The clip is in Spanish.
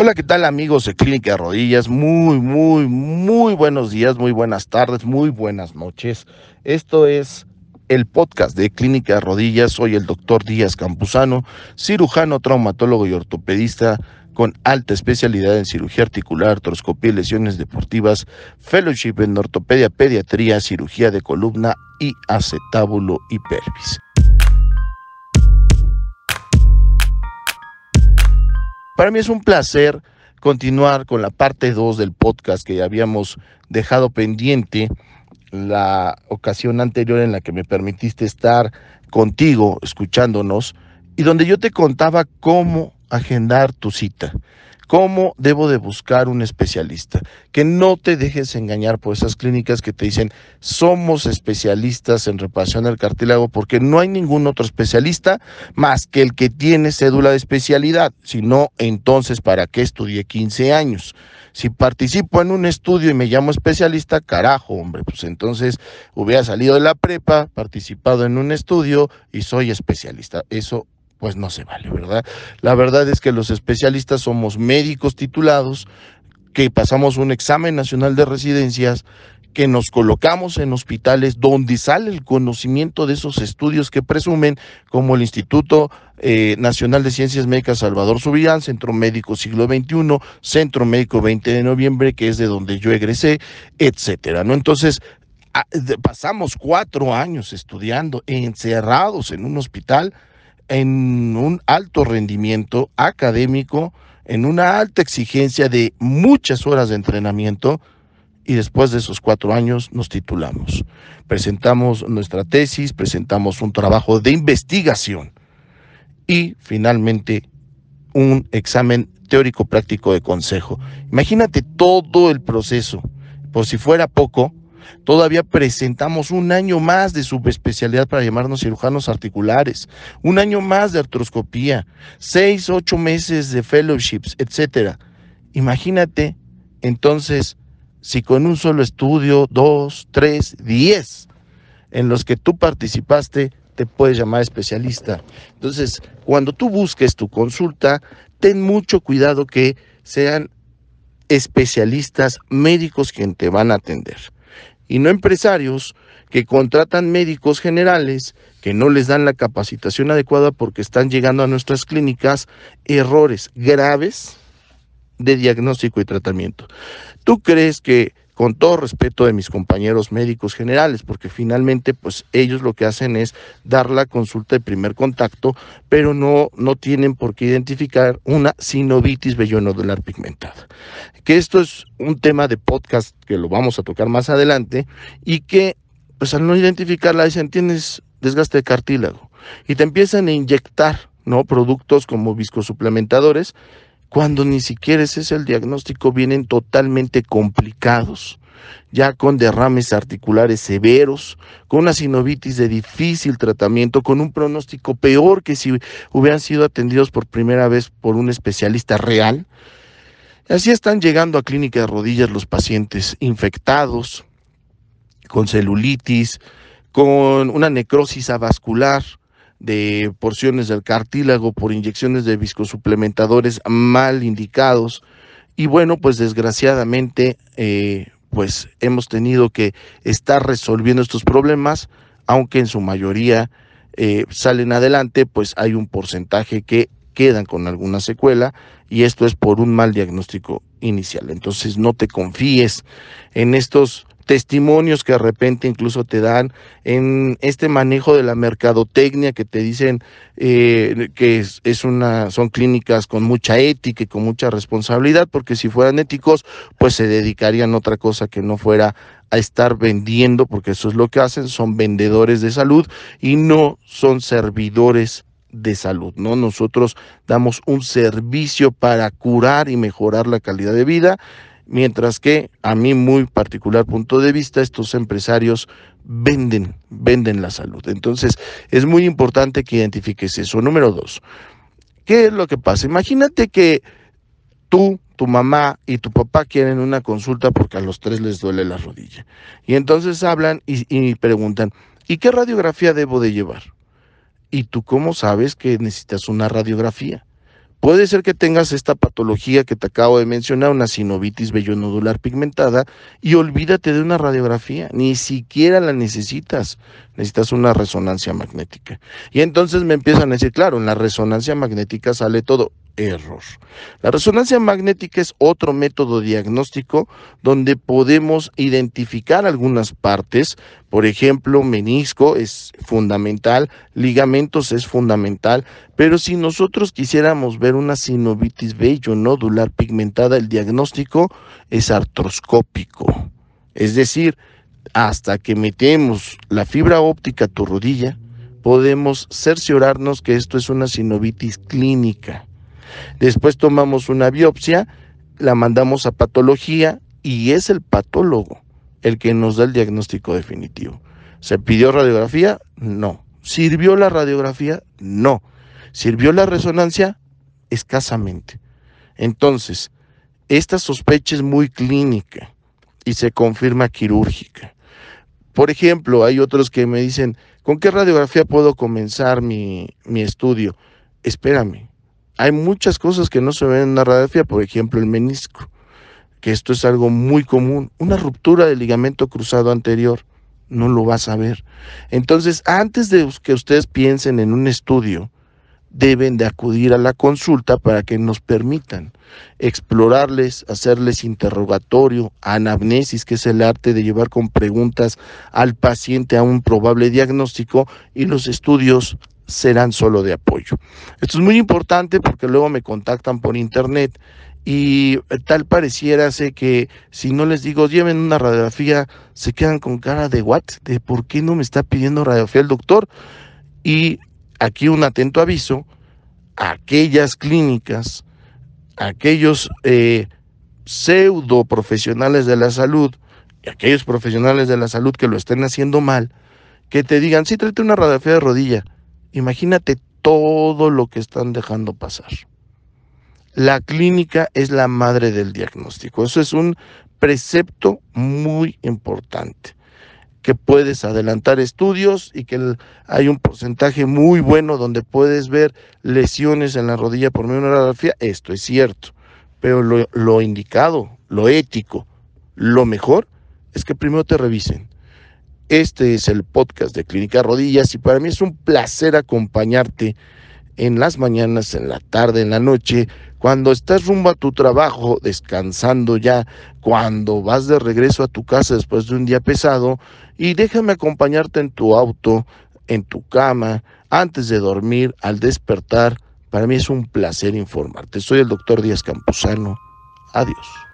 Hola, ¿qué tal amigos de Clínica de Rodillas? Muy, muy, muy buenos días, muy buenas tardes, muy buenas noches. Esto es el podcast de Clínica de Rodillas. Soy el doctor Díaz Campuzano, cirujano, traumatólogo y ortopedista con alta especialidad en cirugía articular, artroscopía y lesiones deportivas, fellowship en ortopedia, pediatría, cirugía de columna y acetábulo y pelvis. Para mí es un placer continuar con la parte 2 del podcast que habíamos dejado pendiente la ocasión anterior en la que me permitiste estar contigo escuchándonos y donde yo te contaba cómo agendar tu cita. ¿Cómo debo de buscar un especialista? Que no te dejes engañar por esas clínicas que te dicen somos especialistas en reparación del cartílago porque no hay ningún otro especialista más que el que tiene cédula de especialidad. Si no, entonces, ¿para qué estudié 15 años? Si participo en un estudio y me llamo especialista, carajo, hombre, pues entonces hubiera salido de la prepa, participado en un estudio y soy especialista. Eso pues no se vale, ¿verdad? La verdad es que los especialistas somos médicos titulados, que pasamos un examen nacional de residencias, que nos colocamos en hospitales donde sale el conocimiento de esos estudios que presumen, como el Instituto eh, Nacional de Ciencias Médicas Salvador Subirán, Centro Médico Siglo XXI, Centro Médico 20 de Noviembre, que es de donde yo egresé, etcétera, ¿no? Entonces, pasamos cuatro años estudiando, encerrados en un hospital, en un alto rendimiento académico, en una alta exigencia de muchas horas de entrenamiento y después de esos cuatro años nos titulamos. Presentamos nuestra tesis, presentamos un trabajo de investigación y finalmente un examen teórico práctico de consejo. Imagínate todo el proceso. Por si fuera poco, Todavía presentamos un año más de subespecialidad para llamarnos cirujanos articulares, un año más de artroscopía, seis, ocho meses de fellowships, etcétera. Imagínate, entonces, si con un solo estudio, dos, tres, diez, en los que tú participaste, te puedes llamar especialista. Entonces, cuando tú busques tu consulta, ten mucho cuidado que sean especialistas médicos quien te van a atender y no empresarios que contratan médicos generales que no les dan la capacitación adecuada porque están llegando a nuestras clínicas errores graves de diagnóstico y tratamiento. ¿Tú crees que con todo respeto de mis compañeros médicos generales, porque finalmente pues ellos lo que hacen es dar la consulta de primer contacto, pero no, no tienen por qué identificar una sinovitis vellonodular pigmentada. Que esto es un tema de podcast que lo vamos a tocar más adelante y que pues al no identificarla dicen tienes desgaste de cartílago y te empiezan a inyectar ¿no? productos como viscosuplementadores cuando ni siquiera ese es el diagnóstico, vienen totalmente complicados, ya con derrames articulares severos, con una sinovitis de difícil tratamiento, con un pronóstico peor que si hubieran sido atendidos por primera vez por un especialista real. Así están llegando a clínica de rodillas los pacientes infectados, con celulitis, con una necrosis avascular, de porciones del cartílago por inyecciones de viscosuplementadores mal indicados. Y bueno, pues desgraciadamente, eh, pues hemos tenido que estar resolviendo estos problemas, aunque en su mayoría eh, salen adelante, pues hay un porcentaje que quedan con alguna secuela y esto es por un mal diagnóstico inicial. Entonces no te confíes en estos testimonios que de repente incluso te dan en este manejo de la mercadotecnia que te dicen eh, que es, una, son clínicas con mucha ética y con mucha responsabilidad, porque si fueran éticos, pues se dedicarían a otra cosa que no fuera a estar vendiendo, porque eso es lo que hacen, son vendedores de salud y no son servidores de salud, ¿no? Nosotros damos un servicio para curar y mejorar la calidad de vida mientras que a mi muy particular punto de vista estos empresarios venden, venden la salud. Entonces es muy importante que identifiques eso. Número dos, ¿qué es lo que pasa? Imagínate que tú, tu mamá y tu papá quieren una consulta porque a los tres les duele la rodilla. Y entonces hablan y, y preguntan, ¿y qué radiografía debo de llevar? ¿Y tú cómo sabes que necesitas una radiografía? Puede ser que tengas esta patología que te acabo de mencionar, una sinovitis vellonodular pigmentada, y olvídate de una radiografía, ni siquiera la necesitas, necesitas una resonancia magnética. Y entonces me empiezan a decir, claro, en la resonancia magnética sale todo error. La resonancia magnética es otro método diagnóstico donde podemos identificar algunas partes, por ejemplo, menisco es fundamental, ligamentos es fundamental, pero si nosotros quisiéramos ver una sinovitis vello nodular pigmentada, el diagnóstico es artroscópico. Es decir, hasta que metemos la fibra óptica a tu rodilla, podemos cerciorarnos que esto es una sinovitis clínica. Después tomamos una biopsia, la mandamos a patología y es el patólogo el que nos da el diagnóstico definitivo. ¿Se pidió radiografía? No. ¿Sirvió la radiografía? No. ¿Sirvió la resonancia? Escasamente. Entonces, esta sospecha es muy clínica y se confirma quirúrgica. Por ejemplo, hay otros que me dicen, ¿con qué radiografía puedo comenzar mi, mi estudio? Espérame, hay muchas cosas que no se ven en la radiografía, por ejemplo el menisco, que esto es algo muy común. Una ruptura del ligamento cruzado anterior, no lo vas a ver. Entonces, antes de que ustedes piensen en un estudio, deben de acudir a la consulta para que nos permitan explorarles, hacerles interrogatorio, anamnesis, que es el arte de llevar con preguntas al paciente a un probable diagnóstico y los estudios serán solo de apoyo. Esto es muy importante porque luego me contactan por internet y tal pareciera que si no les digo lleven una radiografía, se quedan con cara de what, de por qué no me está pidiendo radiografía el doctor. Y aquí un atento aviso, aquellas clínicas, aquellos eh, pseudo profesionales de la salud y aquellos profesionales de la salud que lo estén haciendo mal, que te digan, sí, tráete una radiografía de rodilla, Imagínate todo lo que están dejando pasar. La clínica es la madre del diagnóstico. Eso es un precepto muy importante, que puedes adelantar estudios y que hay un porcentaje muy bueno donde puedes ver lesiones en la rodilla por medio de una radiografía. Esto es cierto, pero lo, lo indicado, lo ético, lo mejor es que primero te revisen este es el podcast de Clínica Rodillas y para mí es un placer acompañarte en las mañanas, en la tarde, en la noche, cuando estás rumbo a tu trabajo, descansando ya, cuando vas de regreso a tu casa después de un día pesado y déjame acompañarte en tu auto, en tu cama, antes de dormir, al despertar. Para mí es un placer informarte. Soy el doctor Díaz Campuzano. Adiós.